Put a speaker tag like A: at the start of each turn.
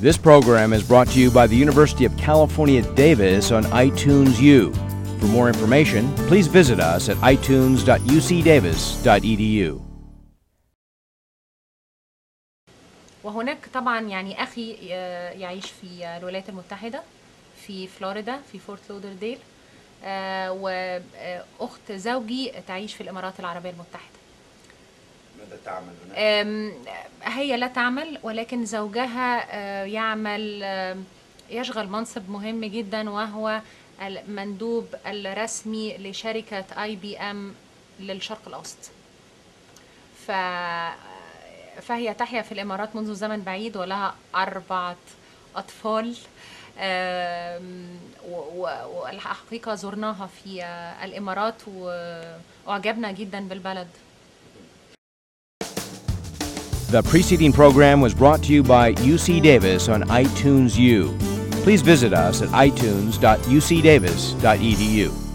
A: This program is brought to you by the University of California, Davis on iTunes U. For more information, please visit us at itunes.ucdavis.edu.
B: وهناك طبعا يعني اخي آه، يعيش في آه، الولايات المتحده في فلوريدا في فورت لودرديل آه، واخت زوجي تعيش في الامارات العربيه المتحده
C: ماذا تعمل هناك؟
B: هي لا تعمل ولكن زوجها آه، يعمل آم، يشغل منصب مهم جدا وهو المندوب الرسمي لشركة اي بي ام للشرق الأوسط. ف فهي تحيا في الإمارات منذ زمن بعيد ولها أربعة أطفال. والحقيقة زرناها في آه، الامارات وأعجبنا جدا بالبلد.
A: The preceding program was brought to you by UC Davis on iTunes U. Please visit us at itunes.ucdavis.edu.